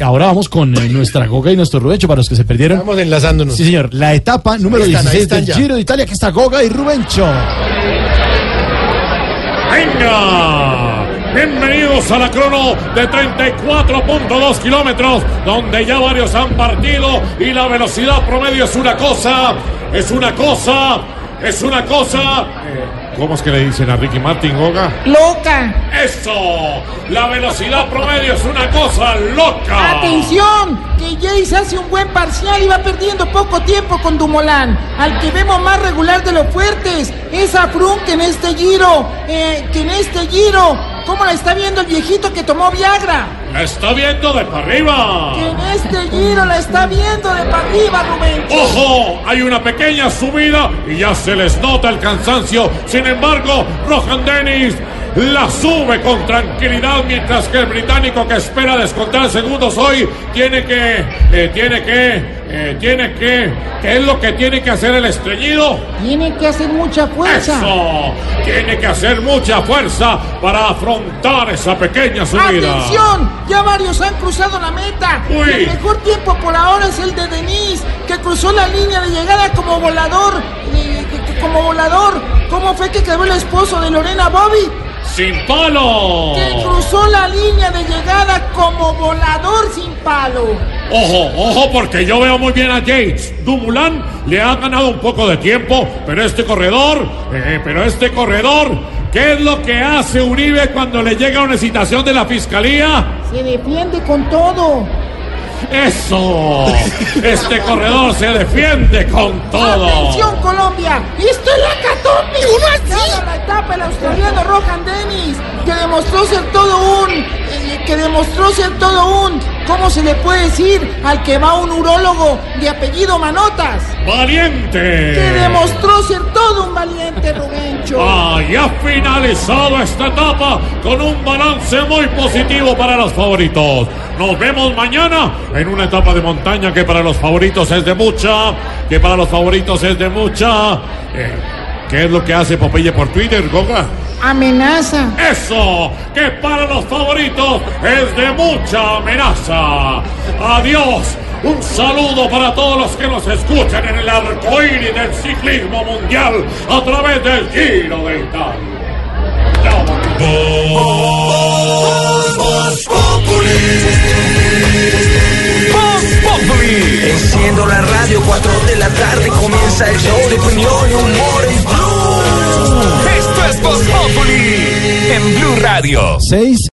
ahora vamos con eh, nuestra Goga y nuestro Rubencho para los que se perdieron. Vamos enlazándonos. Sí, señor. La etapa número están, ahí 16 están del ya. Giro de Italia, que está Goga y Rubencho. ¡Venga! Bienvenidos a la crono de 34.2 kilómetros, donde ya varios han partido y la velocidad promedio es una cosa, es una cosa, es una cosa. ¿Cómo es que le dicen a Ricky Martin, Goga? ¡Loca! ¡Eso! La velocidad promedio es una cosa loca. ¡Atención! Que Jace hace un buen parcial y va perdiendo poco tiempo con Dumoulin. Al que vemos más regular de los fuertes es a Frun que en este giro, eh, que en este giro. ¿Cómo la está viendo el viejito que tomó Viagra? La está viendo de para arriba. Que en este giro la está viendo de para arriba, Rubén. ¡Ojo! Hay una pequeña subida y ya se les nota el cansancio. Sin embargo, Rohan Dennis la sube con tranquilidad mientras que el británico que espera descontar segundos hoy tiene que, eh, tiene que, eh, tiene que, ¿qué es lo que tiene que hacer el estreñido? Tiene que hacer mucha fuerza. Eso, tiene que hacer mucha fuerza para afrontar esa pequeña subida. ¡Atención! Ya varios han cruzado la meta. Uy. El mejor tiempo por ahora es el de Denise, que cruzó la línea de llegada como volador. eh, como volador. ¿Cómo fue que quedó el esposo de Lorena Bobby? ¡Sin palo! Que cruzó la línea de llegada como volador palo. Ojo, ojo, porque yo veo muy bien a Yates. Dumoulin le ha ganado un poco de tiempo, pero este corredor, eh, pero este corredor, ¿qué es lo que hace Uribe cuando le llega una citación de la fiscalía? Se defiende con todo. Eso, este corredor se defiende con todo. ¡Atención, Colombia! ¡Esto es la catombe! ¡Uno así! la etapa el australiano Rohan Dennis, que demostró ser todo un... eh, que demostró ser todo un... ¿Cómo se le puede decir al que va a un urólogo de apellido Manotas? Valiente. Que demostró ser todo un valiente, Rubencho. Ah, y ha finalizado esta etapa con un balance muy positivo para los favoritos. Nos vemos mañana en una etapa de montaña que para los favoritos es de mucha, que para los favoritos es de mucha. Eh, ¿Qué es lo que hace Popeye por Twitter, Goga? Amenaza. Eso, que para los favoritos es de mucha amenaza. Adiós. Un saludo para todos los que nos escuchan en el arcoíris del ciclismo mundial a través del Giro de Italia. Enciendo la radio, 4 de la tarde comienza el show de opinión y humor en Radio. 6